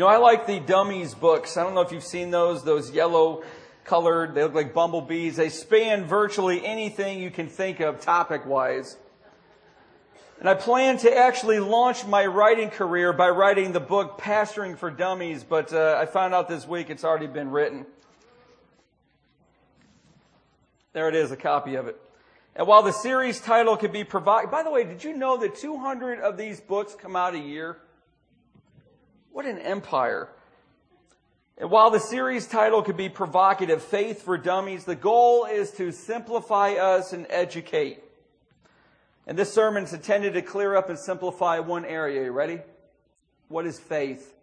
You know, I like the Dummies books. I don't know if you've seen those, those yellow colored, they look like bumblebees. They span virtually anything you can think of topic wise. And I plan to actually launch my writing career by writing the book Pastoring for Dummies, but uh, I found out this week it's already been written. There it is, a copy of it. And while the series title could be provocative, by the way, did you know that 200 of these books come out a year? What an empire. And while the series title could be provocative, Faith for Dummies, the goal is to simplify us and educate. And this sermon is intended to clear up and simplify one area. You ready? What is faith?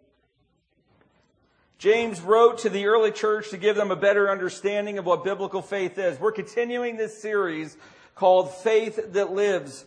James wrote to the early church to give them a better understanding of what biblical faith is. We're continuing this series called Faith That Lives.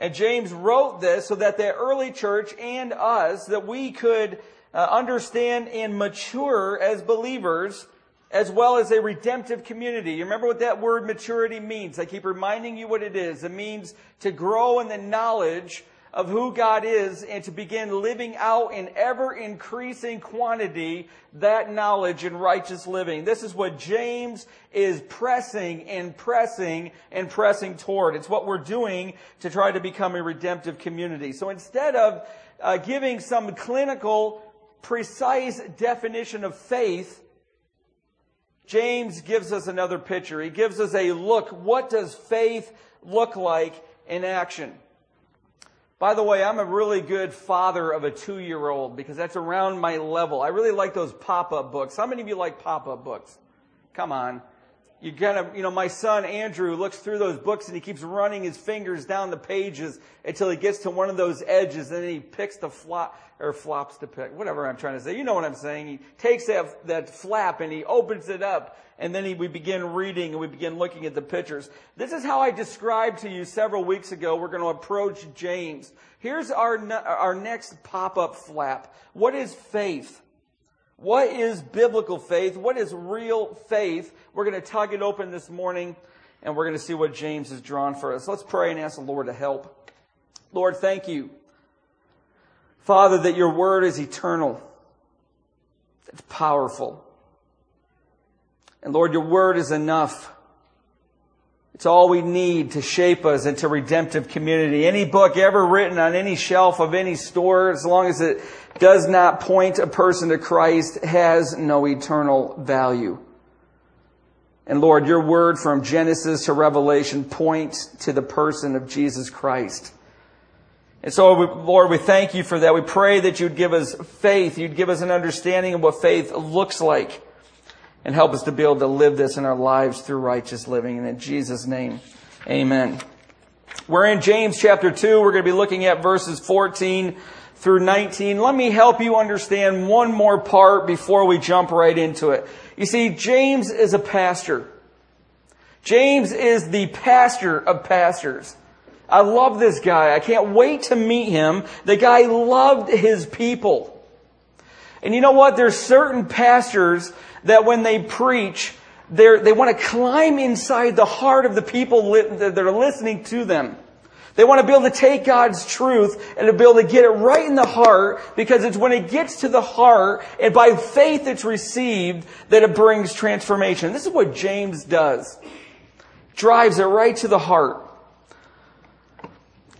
And James wrote this so that the early church and us, that we could uh, understand and mature as believers as well as a redemptive community. You remember what that word maturity means? I keep reminding you what it is. It means to grow in the knowledge of who God is and to begin living out in ever increasing quantity that knowledge in righteous living. This is what James is pressing and pressing and pressing toward. It's what we're doing to try to become a redemptive community. So instead of uh, giving some clinical, precise definition of faith, James gives us another picture. He gives us a look. What does faith look like in action? By the way, I'm a really good father of a two year old because that's around my level. I really like those pop up books. How many of you like pop up books? Come on you of, you know, my son Andrew looks through those books and he keeps running his fingers down the pages until he gets to one of those edges and then he picks the flop, or flops to pick, whatever I'm trying to say. You know what I'm saying. He takes that, that flap and he opens it up and then he, we begin reading and we begin looking at the pictures. This is how I described to you several weeks ago. We're going to approach James. Here's our, our next pop-up flap. What is faith? What is biblical faith? What is real faith? We're going to tug it open this morning and we're going to see what James has drawn for us. Let's pray and ask the Lord to help. Lord, thank you. Father, that your word is eternal. It's powerful. And Lord, your word is enough. It's all we need to shape us into redemptive community. Any book ever written on any shelf of any store, as long as it does not point a person to Christ, has no eternal value. And Lord, your word from Genesis to Revelation points to the person of Jesus Christ. And so, Lord, we thank you for that. We pray that you'd give us faith. You'd give us an understanding of what faith looks like and help us to be able to live this in our lives through righteous living. And in Jesus' name, amen. We're in James chapter 2. We're going to be looking at verses 14 through 19. Let me help you understand one more part before we jump right into it. You see, James is a pastor. James is the pastor of pastors. I love this guy. I can't wait to meet him. The guy loved his people. And you know what? There's certain pastors that when they preach, they want to climb inside the heart of the people that are listening to them. They want to be able to take God's truth and to be able to get it right in the heart because it's when it gets to the heart and by faith it's received that it brings transformation. This is what James does. Drives it right to the heart.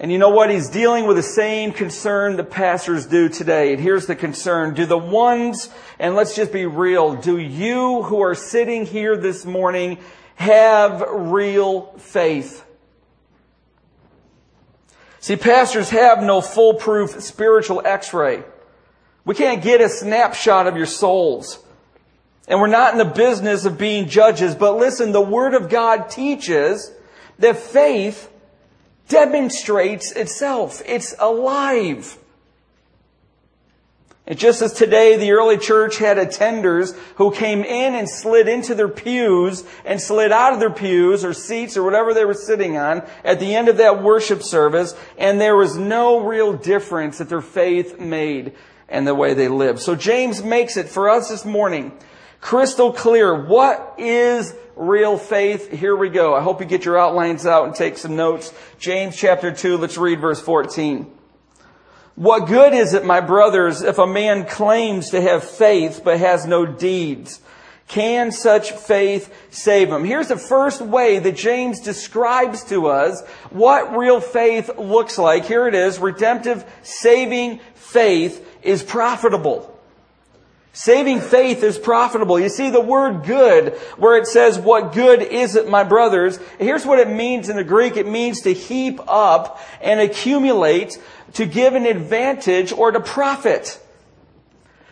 And you know what? He's dealing with the same concern that pastors do today. And here's the concern. Do the ones, and let's just be real, do you who are sitting here this morning have real faith? See, pastors have no foolproof spiritual x-ray. We can't get a snapshot of your souls. And we're not in the business of being judges, but listen, the Word of God teaches that faith demonstrates itself. It's alive. And just as today the early church had attenders who came in and slid into their pews and slid out of their pews or seats or whatever they were sitting on at the end of that worship service, and there was no real difference that their faith made and the way they lived. So James makes it for us this morning crystal clear. What is real faith. Here we go. I hope you get your outlines out and take some notes. James chapter 2, let's read verse 14. What good is it, my brothers, if a man claims to have faith but has no deeds? Can such faith save him? Here's the first way that James describes to us what real faith looks like. Here it is. Redemptive, saving faith is profitable. Saving faith is profitable. You see the word good, where it says, what good is it, my brothers? Here's what it means in the Greek. It means to heap up and accumulate, to give an advantage or to profit.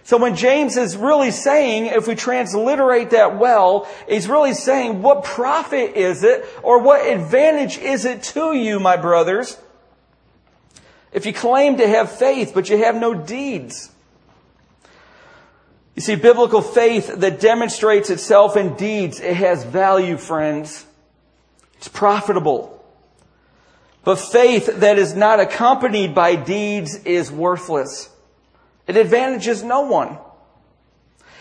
So when James is really saying, if we transliterate that well, he's really saying, what profit is it, or what advantage is it to you, my brothers, if you claim to have faith, but you have no deeds? You see, biblical faith that demonstrates itself in deeds, it has value, friends. It's profitable. But faith that is not accompanied by deeds is worthless. It advantages no one.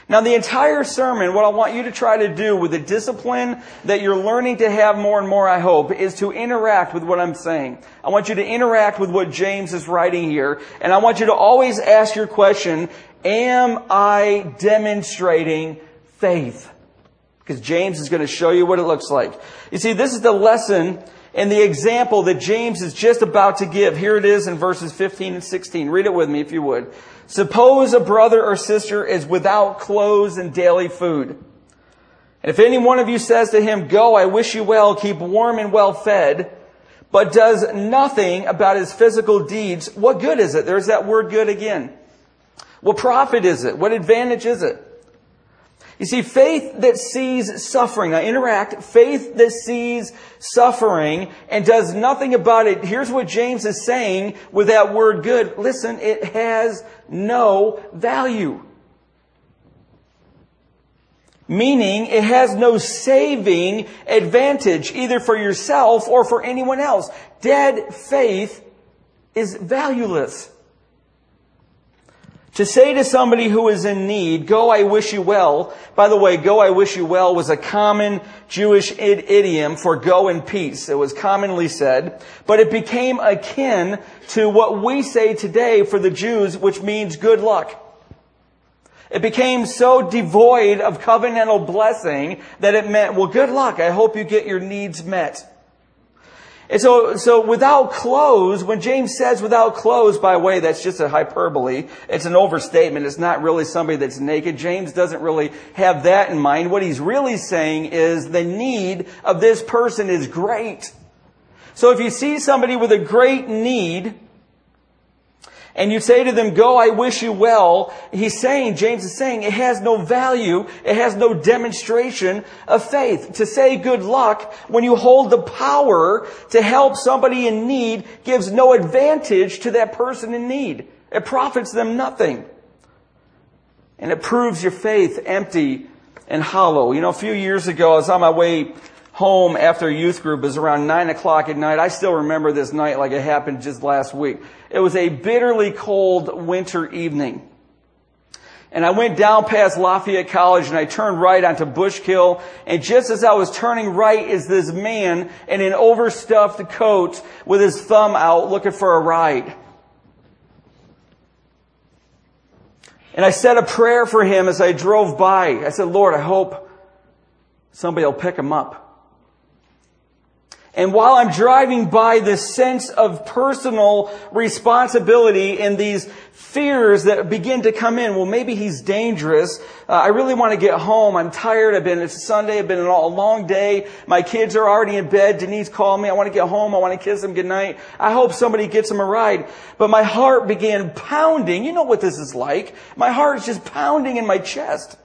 Now, the entire sermon, what I want you to try to do with the discipline that you're learning to have more and more, I hope, is to interact with what I'm saying. I want you to interact with what James is writing here, and I want you to always ask your question, Am I demonstrating faith? Because James is going to show you what it looks like. You see, this is the lesson and the example that James is just about to give. Here it is in verses 15 and 16. Read it with me if you would. Suppose a brother or sister is without clothes and daily food. And if any one of you says to him, go, I wish you well, keep warm and well fed, but does nothing about his physical deeds, what good is it? There's that word good again. What profit is it? What advantage is it? You see, faith that sees suffering, I interact, faith that sees suffering and does nothing about it. Here's what James is saying with that word good. Listen, it has no value. Meaning it has no saving advantage either for yourself or for anyone else. Dead faith is valueless. To say to somebody who is in need, go, I wish you well. By the way, go, I wish you well was a common Jewish idiom for go in peace. It was commonly said, but it became akin to what we say today for the Jews, which means good luck. It became so devoid of covenantal blessing that it meant, well, good luck. I hope you get your needs met. And so, so without clothes, when James says without clothes, by the way, that's just a hyperbole. It's an overstatement. It's not really somebody that's naked. James doesn't really have that in mind. What he's really saying is the need of this person is great. So if you see somebody with a great need, and you say to them, go, I wish you well, he's saying, James is saying, it has no value, it has no demonstration of faith. To say good luck when you hold the power to help somebody in need gives no advantage to that person in need. It profits them nothing. And it proves your faith empty and hollow. You know, a few years ago, I was on my way home after youth group. Was around nine o'clock at night. I still remember this night like it happened just last week. It was a bitterly cold winter evening. And I went down past Lafayette College and I turned right onto Bushkill. And just as I was turning right is this man in an overstuffed coat with his thumb out looking for a ride. And I said a prayer for him as I drove by. I said, Lord, I hope somebody will pick him up. And while I'm driving by this sense of personal responsibility and these fears that begin to come in, well, maybe he's dangerous. Uh, I really want to get home. I'm tired. I've been, it's Sunday. I've been a long day. My kids are already in bed. Denise called me. I want to get home. I want to kiss them goodnight. I hope somebody gets them a ride. But my heart began pounding. You know what this is like. My heart is just pounding in my chest.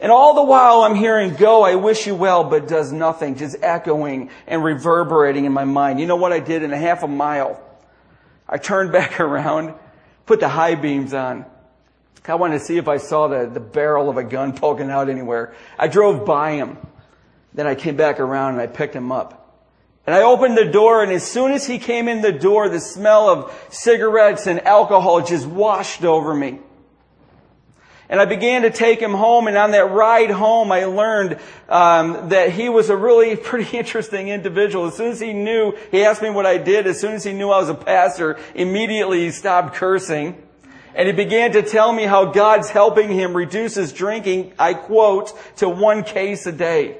And all the while I'm hearing, go, I wish you well, but does nothing, just echoing and reverberating in my mind. You know what I did in a half a mile? I turned back around, put the high beams on. I wanted to see if I saw the, the barrel of a gun poking out anywhere. I drove by him. Then I came back around and I picked him up. And I opened the door and as soon as he came in the door, the smell of cigarettes and alcohol just washed over me. And I began to take him home, and on that ride home, I learned um, that he was a really pretty interesting individual. As soon as he knew, he asked me what I did. As soon as he knew I was a pastor, immediately he stopped cursing. And he began to tell me how God's helping him reduce his drinking, I quote, to one case a day.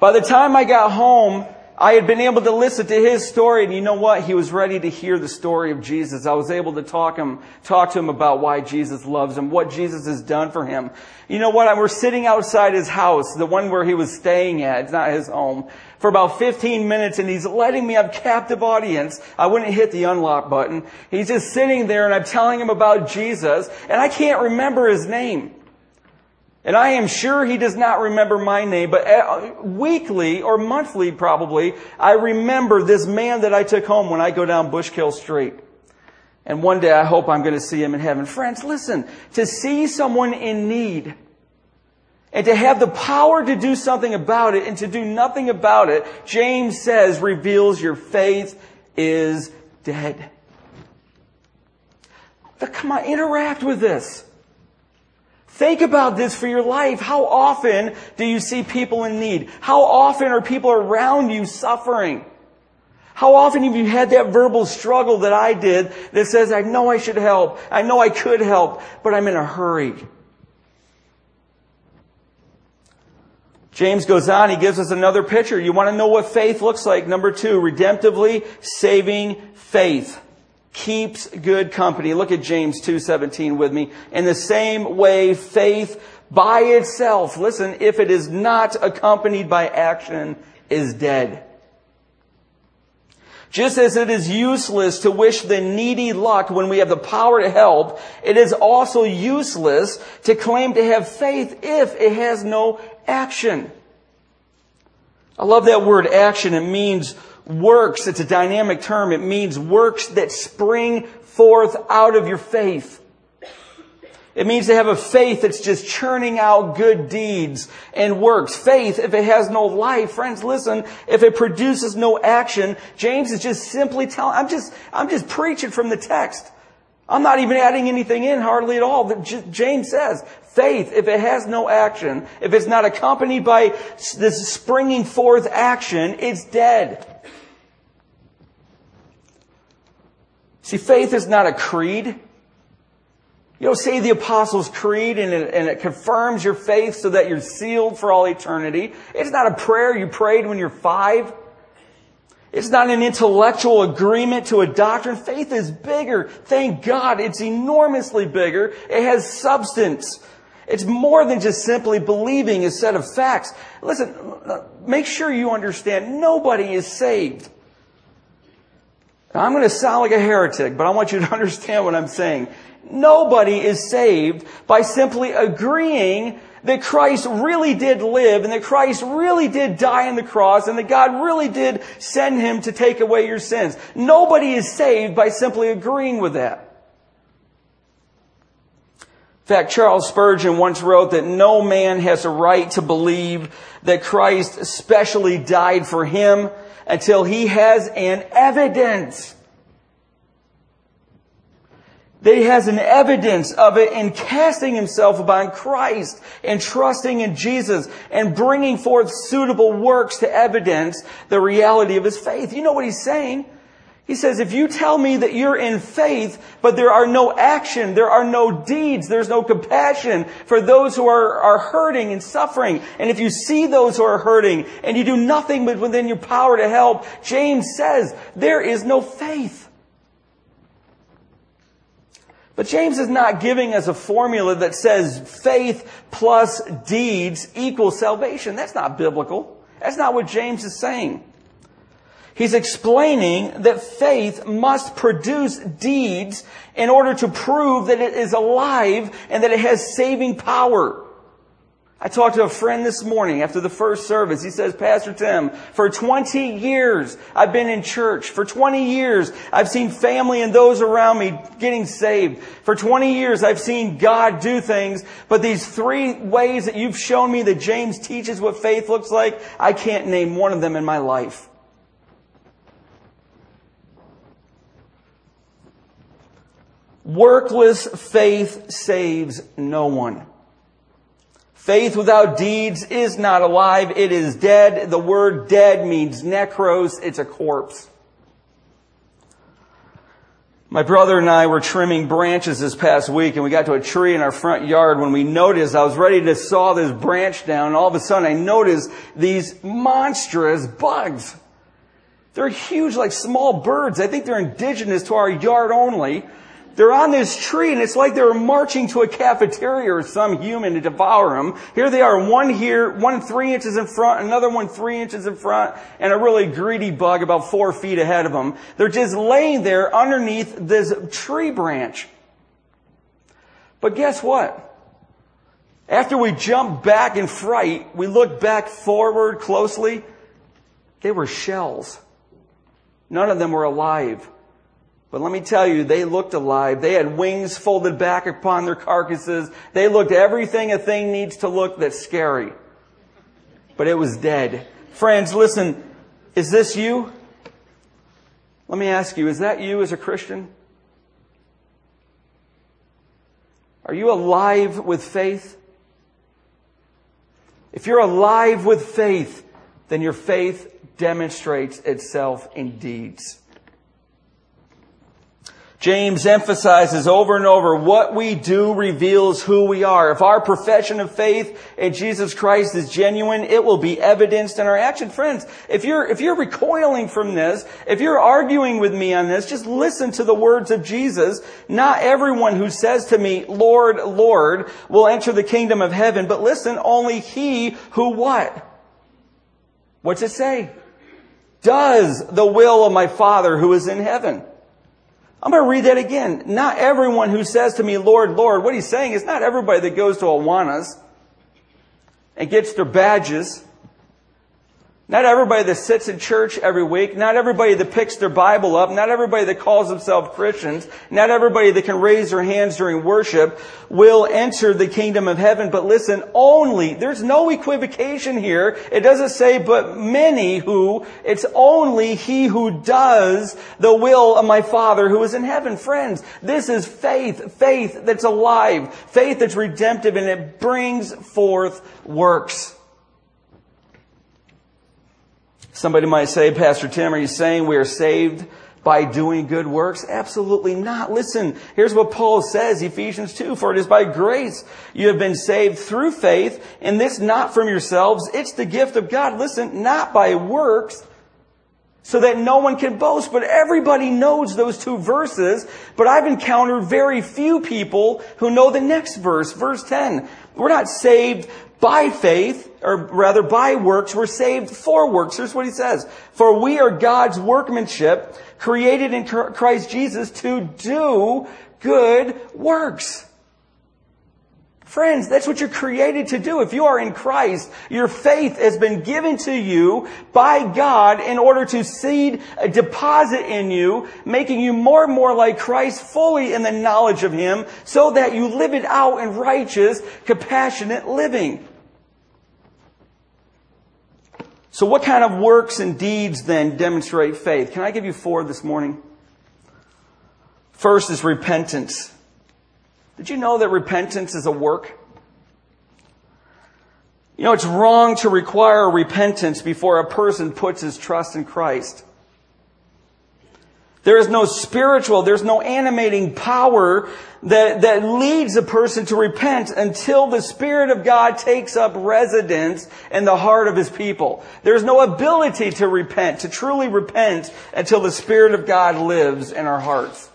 By the time I got home, I had been able to listen to his story, and you know what? He was ready to hear the story of Jesus. I was able to talk him, talk to him about why Jesus loves him, what Jesus has done for him. You know what? We're sitting outside his house, the one where he was staying at. It's not his home. For about 15 minutes, and he's letting me have captive audience. I wouldn't hit the unlock button. He's just sitting there, and I'm telling him about Jesus, and I can't remember his name. And I am sure he does not remember my name, but uh, weekly or monthly probably, I remember this man that I took home when I go down Bushkill Street. And one day I hope I'm going to see him in heaven. Friends, listen, to see someone in need and to have the power to do something about it and to do nothing about it, James says reveals your faith is dead. But come on, interact with this. Think about this for your life. How often do you see people in need? How often are people around you suffering? How often have you had that verbal struggle that I did that says, I know I should help. I know I could help, but I'm in a hurry. James goes on, he gives us another picture. You want to know what faith looks like? Number two, redemptively saving faith keeps good company. Look at James 2:17 with me. In the same way, faith by itself, listen, if it is not accompanied by action, is dead. Just as it is useless to wish the needy luck when we have the power to help, it is also useless to claim to have faith if it has no action. I love that word action. It means works. It's a dynamic term. It means works that spring forth out of your faith. It means to have a faith that's just churning out good deeds and works. Faith, if it has no life, friends, listen, if it produces no action, James is just simply telling, I'm just, I'm just preaching from the text. I'm not even adding anything in hardly at all. James says, faith, if it has no action, if it's not accompanied by this springing forth action, it's dead. See, faith is not a creed. You don't say the Apostles' Creed and it, and it, confirms your faith so that you're sealed for all eternity. It's not a prayer you prayed when you're five. It's not an intellectual agreement to a doctrine. Faith is bigger. Thank God. It's enormously bigger. It has substance. It's more than just simply believing a set of facts. Listen, make sure you understand nobody is saved now, I'm going to sound like a heretic, but I want you to understand what I'm saying. Nobody is saved by simply agreeing that Christ really did live and that Christ really did die on the cross and that God really did send him to take away your sins. Nobody is saved by simply agreeing with that. In fact, Charles Spurgeon once wrote that no man has a right to believe that Christ specially died for him until he has an evidence. That he has an evidence of it in casting himself upon Christ and trusting in Jesus and bringing forth suitable works to evidence the reality of his faith. You know what he's saying? He says, if you tell me that you're in faith, but there are no action, there are no deeds, there's no compassion for those who are, are hurting and suffering, and if you see those who are hurting and you do nothing but within your power to help, James says, there is no faith. But James is not giving us a formula that says faith plus deeds equals salvation. That's not biblical. That's not what James is saying. He's explaining that faith must produce deeds in order to prove that it is alive and that it has saving power. I talked to a friend this morning after the first service. He says, Pastor Tim, for 20 years I've been in church. For 20 years I've seen family and those around me getting saved. For 20 years I've seen God do things. But these three ways that you've shown me that James teaches what faith looks like, I can't name one of them in my life. Workless faith saves no one. Faith without deeds is not alive. It is dead. The word dead means necros. It's a corpse. My brother and I were trimming branches this past week and we got to a tree in our front yard when we noticed I was ready to saw this branch down and all of a sudden I noticed these monstrous bugs. They're huge like small birds. I think they're indigenous to our yard only. They're on this tree and it's like they were marching to a cafeteria or some human to devour them. Here they are, one here, one three inches in front, another one three inches in front, and a really greedy bug about four feet ahead of them. They're just laying there underneath this tree branch. But guess what? After we jumped back in fright, we looked back forward closely. They were shells. None of them were alive. But let me tell you, they looked alive. They had wings folded back upon their carcasses. They looked everything a thing needs to look that's scary. But it was dead. Friends, listen, is this you? Let me ask you, is that you as a Christian? Are you alive with faith? If you're alive with faith, then your faith demonstrates itself in deeds. James emphasizes over and over what we do reveals who we are. If our profession of faith in Jesus Christ is genuine, it will be evidenced in our action. Friends, if you're, if you're recoiling from this, if you're arguing with me on this, just listen to the words of Jesus. Not everyone who says to me, Lord, Lord, will enter the kingdom of heaven, but listen, only he who what? What's it say? Does the will of my Father who is in heaven. I'm going to read that again. Not everyone who says to me, Lord, Lord, what he's saying is not everybody that goes to Awanas and gets their badges not everybody that sits in church every week, not everybody that picks their Bible up, not everybody that calls themselves Christians, not everybody that can raise their hands during worship will enter the kingdom of heaven. But listen, only, there's no equivocation here. It doesn't say, but many who, it's only he who does the will of my Father who is in heaven. Friends, this is faith, faith that's alive, faith that's redemptive, and it brings forth works. Somebody might say, Pastor Tim, are you saying we are saved by doing good works? Absolutely not. Listen, here's what Paul says, Ephesians 2, for it is by grace you have been saved through faith, and this not from yourselves, it's the gift of God. Listen, not by works, so that no one can boast. But everybody knows those two verses, but I've encountered very few people who know the next verse, verse 10. We're not saved by faith, or rather by works, we're saved for works. Here's what he says. For we are God's workmanship, created in Christ Jesus to do good works. Friends, that's what you're created to do. If you are in Christ, your faith has been given to you by God in order to seed a deposit in you, making you more and more like Christ, fully in the knowledge of Him, so that you live it out in righteous, compassionate living. So what kind of works and deeds then demonstrate faith? Can I give you four this morning? First is repentance. Did you know that repentance is a work? You know, it's wrong to require repentance before a person puts his trust in Christ. There is no spiritual, there's no animating power that, that leads a person to repent until the Spirit of God takes up residence in the heart of His people. There's no ability to repent, to truly repent, until the Spirit of God lives in our hearts.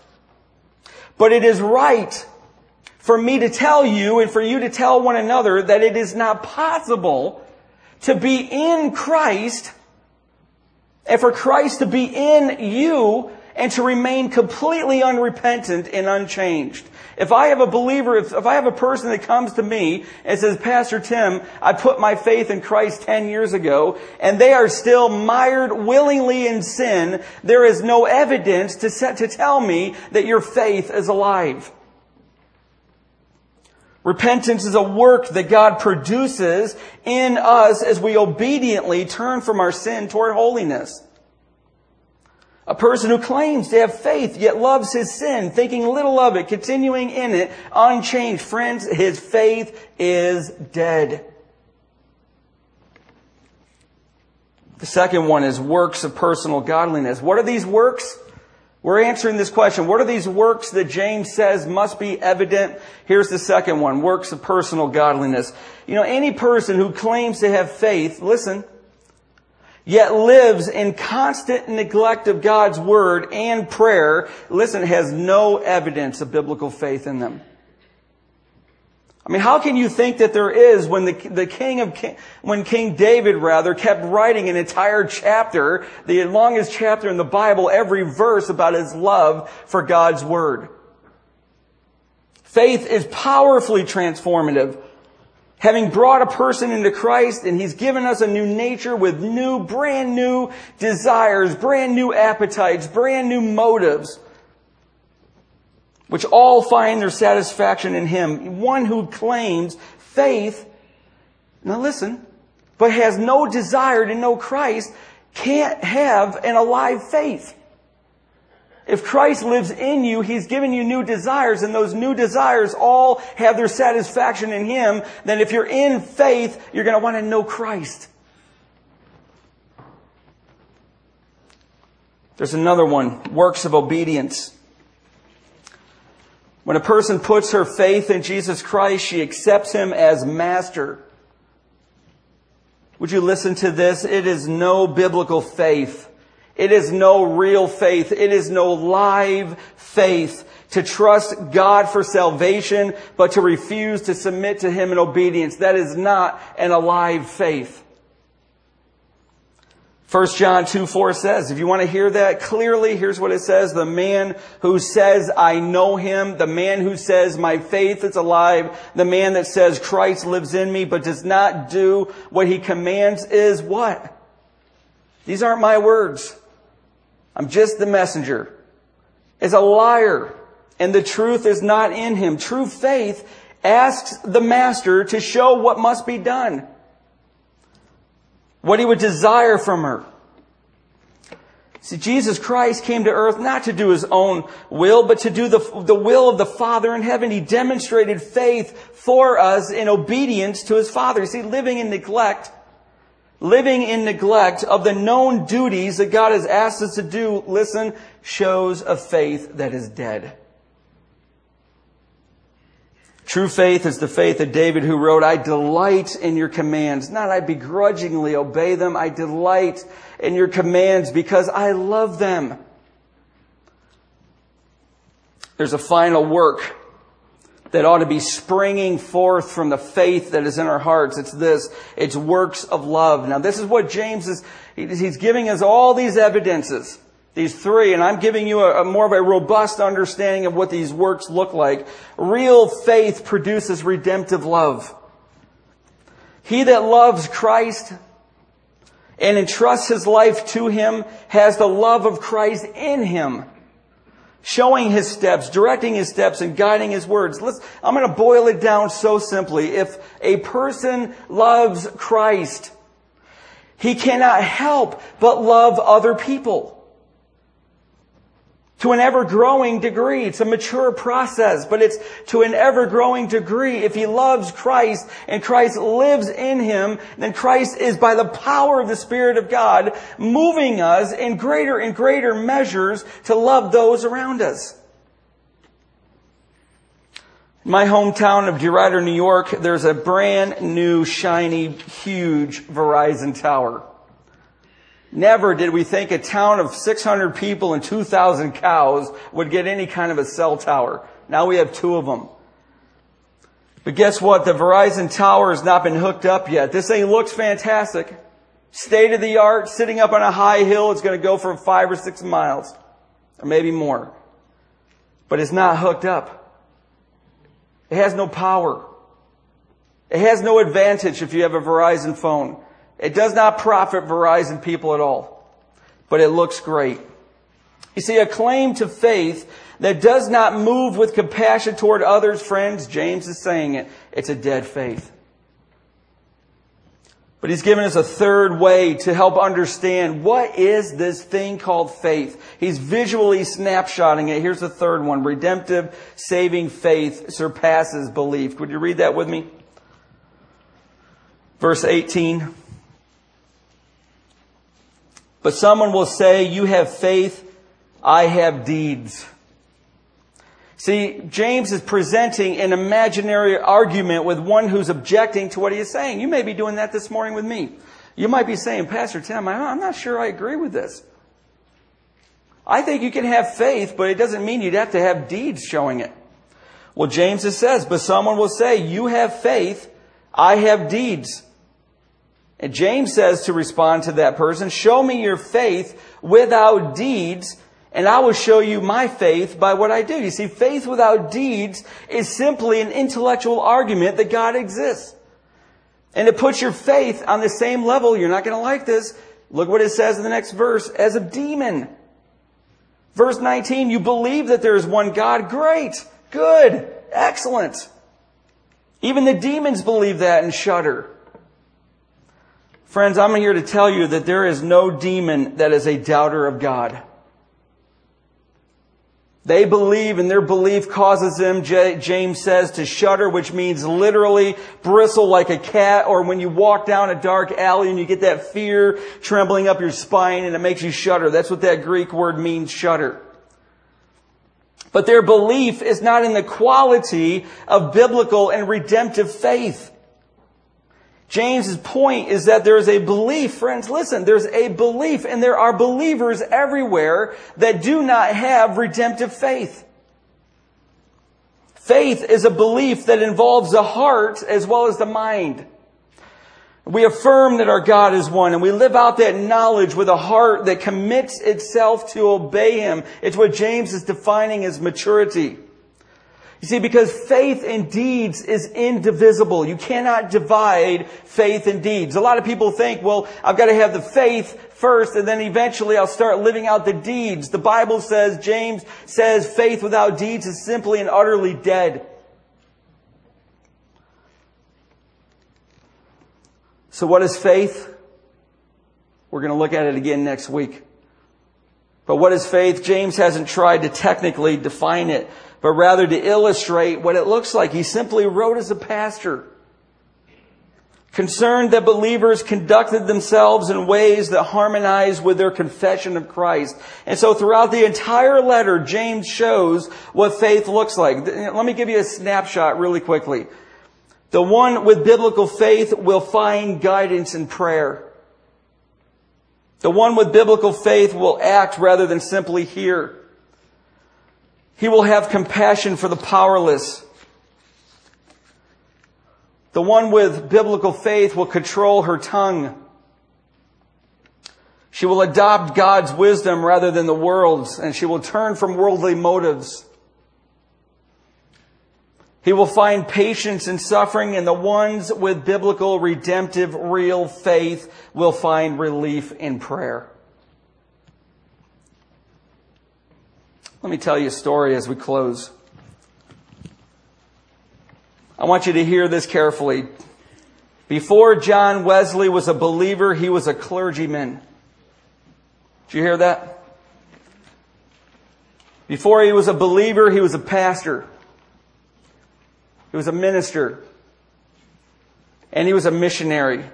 But it is right for me to tell you and for you to tell one another that it is not possible to be in Christ and for Christ to be in you and to remain completely unrepentant and unchanged. If I have a believer, if, if, I have a person that comes to me and says, Pastor Tim, I put my faith in Christ 10 years ago, and they are still mired willingly in sin, there is no evidence to, set, to tell me that your faith is alive. Repentance is a work that God produces in us as we obediently turn from our sin toward holiness. A person who claims to have faith yet loves his sin, thinking little of it, continuing in it, unchanged. Friends, his faith is dead. The second one is works of personal godliness. What are these works? We're answering this question. What are these works that James says must be evident? Here's the second one. Works of personal godliness. You know, any person who claims to have faith, listen, yet lives in constant neglect of God's word and prayer, listen, has no evidence of biblical faith in them. I mean, how can you think that there is when the, the king of, when King David rather kept writing an entire chapter, the longest chapter in the Bible, every verse about his love for God's word? Faith is powerfully transformative. Having brought a person into Christ and He's given us a new nature with new, brand new desires, brand new appetites, brand new motives, which all find their satisfaction in Him. One who claims faith, now listen, but has no desire to know Christ can't have an alive faith. If Christ lives in you, He's given you new desires, and those new desires all have their satisfaction in Him, then if you're in faith, you're going to want to know Christ. There's another one, works of obedience. When a person puts her faith in Jesus Christ, she accepts Him as Master. Would you listen to this? It is no biblical faith it is no real faith. It is no live faith to trust God for salvation, but to refuse to submit to Him in obedience. That is not an alive faith. 1 John 2 4 says, if you want to hear that clearly, here's what it says. The man who says, I know him, the man who says, my faith is alive, the man that says, Christ lives in me, but does not do what he commands is what? These aren't my words. I'm just the messenger, is a liar and the truth is not in him. True faith asks the master to show what must be done, what he would desire from her. See, Jesus Christ came to earth not to do his own will, but to do the, the will of the Father in heaven. He demonstrated faith for us in obedience to his Father. See, living in neglect living in neglect of the known duties that God has asked us to do, listen, shows a faith that is dead. True faith is the faith of David who wrote, I delight in your commands. Not I begrudgingly obey them. I delight in your commands because I love them. There's a final work that ought to be springing forth from the faith that is in our hearts. It's this. It's works of love. Now this is what James is, he's giving us all these evidences. These three, and I'm giving you a, a more of a robust understanding of what these works look like. Real faith produces redemptive love. He that loves Christ and entrusts his life to him has the love of Christ in him showing his steps, directing his steps, and guiding his words. Let's, I'm going to boil it down so simply. If a person loves Christ, he cannot help but love other people to an ever growing degree. It's a mature process, but it's to an ever growing degree. If he loves Christ and Christ lives in him, then Christ is by the power of the Spirit of God moving us in greater and greater measures to love those around us. In my hometown of DeRidder, New York, there's a brand new, shiny, huge Verizon tower. Never did we think a town of 600 people and 2,000 cows would get any kind of a cell tower. Now we have two of them. But guess what? The Verizon tower has not been hooked up yet. This thing looks fantastic. State of the art, sitting up on a high hill. It's going to go for five or six miles. Or maybe more. But it's not hooked up. It has no power. It has no advantage if you have a Verizon phone. It does not profit Verizon people at all, but it looks great. You see, a claim to faith that does not move with compassion toward others, friends, James is saying it, it's a dead faith. But he's given us a third way to help understand what is this thing called faith. He's visually snapshotting it. Here's the third one. Redemptive, saving faith surpasses belief. Would you read that with me? Verse 18. But someone will say, you have faith, I have deeds. See, James is presenting an imaginary argument with one who's objecting to what he is saying. You may be doing that this morning with me. You might be saying, Pastor Tim, I'm not sure I agree with this. I think you can have faith, but it doesn't mean you'd have to have deeds showing it. Well, James says, but someone will say, you have faith, I have deeds. And James says to respond to that person, show me your faith without deeds and I will show you my faith by what I do. You see, faith without deeds is simply an intellectual argument that God exists. And it puts your faith on the same level. You're not going to like this. Look what it says in the next verse. As a demon. Verse 19, you believe that there is one God. Great. Good. Excellent. Even the demons believe that and shudder. Friends, I'm here to tell you that there is no demon that is a doubter of God. They believe and their belief causes them, James says, to shudder, which means literally bristle like a cat, or when you walk down a dark alley and you get that fear trembling up your spine and it makes you shudder. That's what that Greek word means, shudder. But their belief is not in the quality of biblical and redemptive faith. James's point is that there is a belief, friends, listen, there's a belief and there are believers everywhere that do not have redemptive faith. Faith is a belief that involves the heart as well as the mind. We affirm that our God is one and we live out that knowledge with a heart that commits itself to obey Him. It's what James is defining as maturity. You see, because faith and deeds is indivisible. You cannot divide faith and deeds. A lot of people think, well, I've got to have the faith first and then eventually I'll start living out the deeds. The Bible says, James says, faith without deeds is simply and utterly dead. So what is faith? We're going to look at it again next week. But what is faith? James hasn't tried to technically define it but rather to illustrate what it looks like. He simply wrote as a pastor. Concerned that believers conducted themselves in ways that harmonize with their confession of Christ. And so throughout the entire letter, James shows what faith looks like. Let me give you a snapshot really quickly. The one with biblical faith will find guidance in prayer. The one with biblical faith will act rather than simply hear. He will have compassion for the powerless. The one with biblical faith will control her tongue. She will adopt God's wisdom rather than the world's, and she will turn from worldly motives. He will find patience in suffering, and the ones with biblical, redemptive, real faith will find relief in prayer. Let me tell you a story as we close. I want you to hear this carefully. Before John Wesley was a believer, he was a clergyman. Did you hear that? Before he was a believer, he was a pastor. He was a minister. And he was a missionary.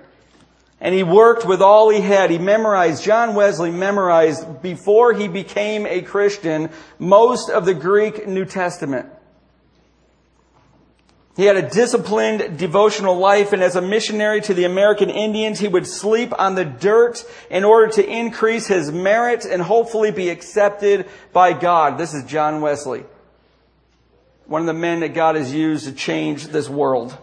And he worked with all he had. He memorized, John Wesley memorized, before he became a Christian, most of the Greek New Testament. He had a disciplined devotional life, and as a missionary to the American Indians, he would sleep on the dirt in order to increase his merit and hopefully be accepted by God. This is John Wesley, one of the men that God has used to change this world.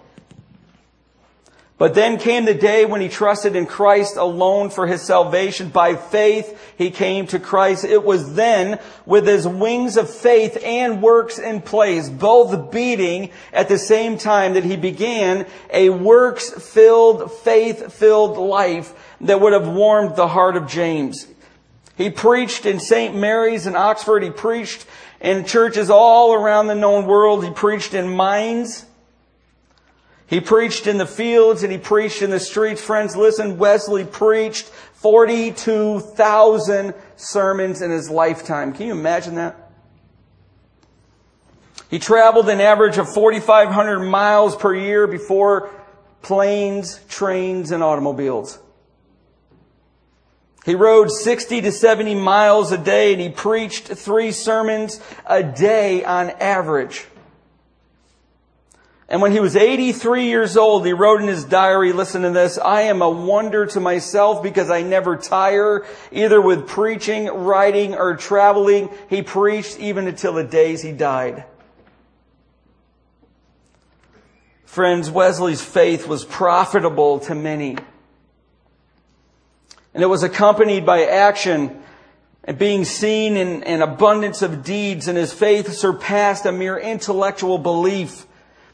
But then came the day when he trusted in Christ alone for his salvation. By faith, he came to Christ. It was then, with his wings of faith and works in place, both beating at the same time, that he began a works-filled, faith-filled life that would have warmed the heart of James. He preached in St. Mary's in Oxford. He preached in churches all around the known world. He preached in mines. He preached in the fields and he preached in the streets. Friends, listen, Wesley preached 42,000 sermons in his lifetime. Can you imagine that? He traveled an average of 4,500 miles per year before planes, trains, and automobiles. He rode 60 to 70 miles a day and he preached three sermons a day on average. And when he was 83 years old, he wrote in his diary, listen to this, I am a wonder to myself because I never tire, either with preaching, writing, or traveling. He preached even until the days he died. Friends, Wesley's faith was profitable to many. And it was accompanied by action and being seen in an abundance of deeds, and his faith surpassed a mere intellectual belief.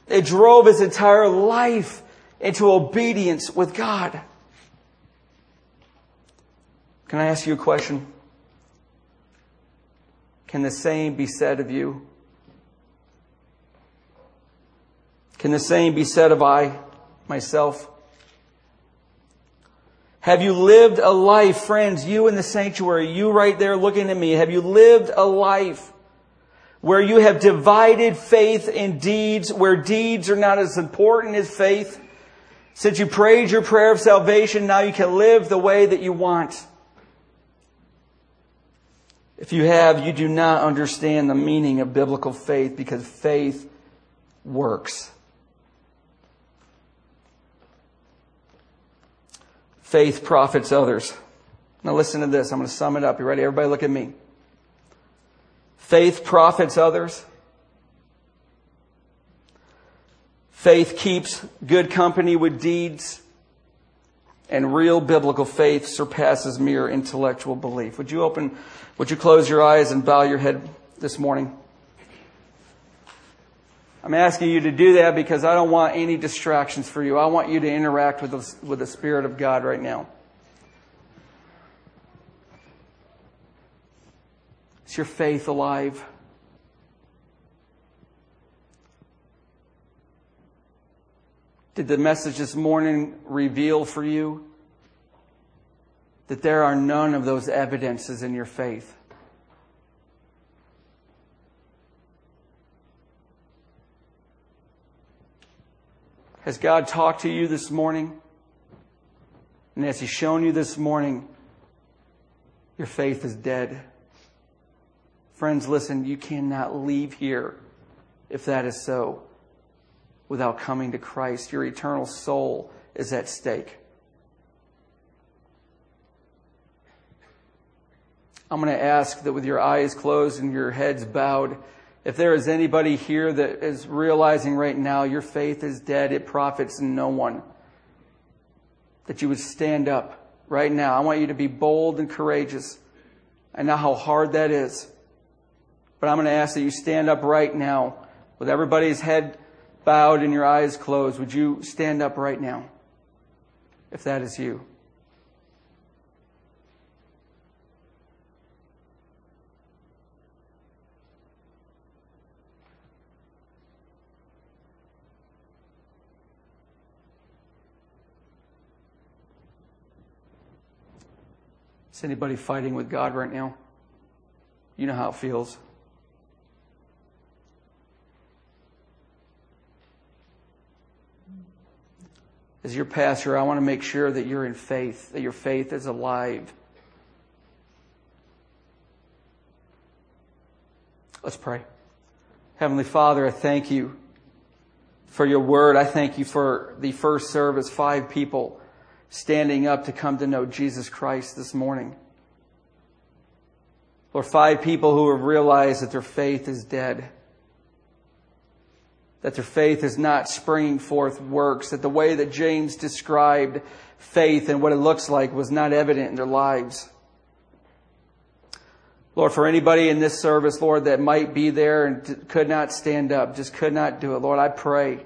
It drove his entire life into obedience with God. Can I ask you a question? Can the same be said of you? Can the same be said of I, myself? Have you lived a life, friends, you in the sanctuary, you right there looking at me, have you lived a life where you have divided faith in deeds, where deeds are not as important as faith? Since you prayed your prayer of salvation, now you can live the way that you want. If you have, you do not understand the meaning of biblical faith because faith works. Faith profits others. Now listen to this. I'm going to sum it up. You ready? Everybody look at me. Faith profits others. Faith keeps good company with deeds. And real biblical faith surpasses mere intellectual belief. Would you open, would you close your eyes and bow your head this morning? I'm asking you to do that because I don't want any distractions for you. I want you to interact with the, with the Spirit of God right now. Is your faith alive? Did the message this morning reveal for you that there are none of those evidences in your faith? Has God talked to you this morning? And has He shown you this morning your faith is dead? Friends, listen, you cannot leave here if that is so without coming to Christ. Your eternal soul is at stake. I'm going to ask that with your eyes closed and your heads bowed, if there is anybody here that is realizing right now your faith is dead, it profits no one, that you would stand up right now. I want you to be bold and courageous. I know how hard that is. But I'm going to ask that you stand up right now with everybody's head bowed and your eyes closed. Would you stand up right now if that is you? Is anybody fighting with God right now? You know how it feels. As your pastor, I want to make sure that you're in faith, that your faith is alive. Let's pray. Heavenly Father, I thank you for your word. I thank you for the first service, five people standing up to come to know Jesus Christ this morning. Lord, five people who have realized that their faith is dead. That their faith is not springing forth works. That the way that James described faith and what it looks like was not evident in their lives. Lord, for anybody in this service, Lord, that might be there and could not stand up, just could not do it, Lord, I pray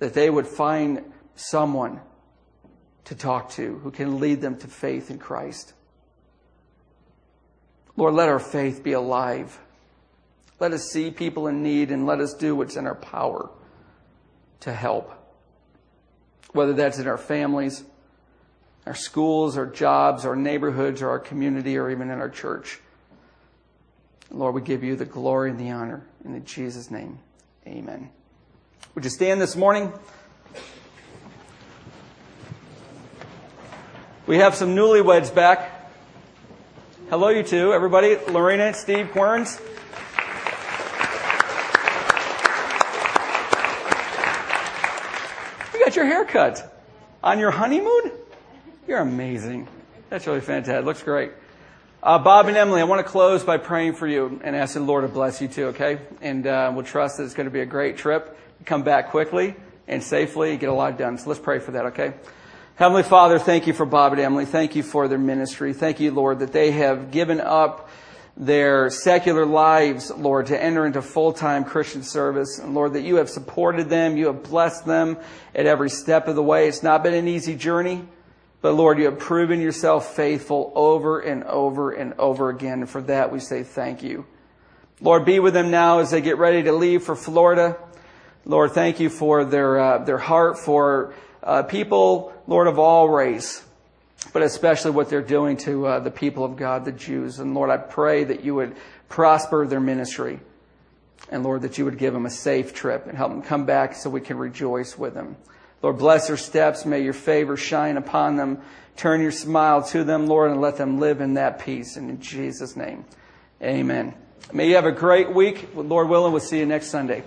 that they would find someone to talk to who can lead them to faith in Christ. Lord, let our faith be alive. Let us see people in need and let us do what's in our power to help. whether that's in our families, our schools, our jobs, our neighborhoods, or our community, or even in our church. Lord, we give you the glory and the honor. In Jesus' name, amen. Would you stand this morning? We have some newlyweds back. Hello, you two, everybody. Lorena, Steve, Querns. You got your hair cut on your honeymoon? You're amazing. That's really fantastic. Looks great. Uh, Bob and Emily, I want to close by praying for you and asking the Lord to bless you too, okay? And uh, we'll trust that it's going to be a great trip. Come back quickly and safely, get a lot done. So let's pray for that, okay? Heavenly Father, thank you for Bob and Emily. Thank you for their ministry. Thank you, Lord, that they have given up their secular lives, Lord, to enter into full-time Christian service. And Lord, that you have supported them. You have blessed them at every step of the way. It's not been an easy journey. But Lord, you have proven yourself faithful over and over and over again. And for that, we say thank you. Lord, be with them now as they get ready to leave for Florida. Lord, thank you for their, uh, their heart for uh, people, Lord, of all race, but especially what they're doing to uh, the people of God, the Jews. And Lord, I pray that you would prosper their ministry. And Lord, that you would give them a safe trip and help them come back so we can rejoice with them. Lord, bless their steps. May your favor shine upon them. Turn your smile to them, Lord, and let them live in that peace. And in Jesus' name, amen. May you have a great week. Lord willing, we'll see you next Sunday.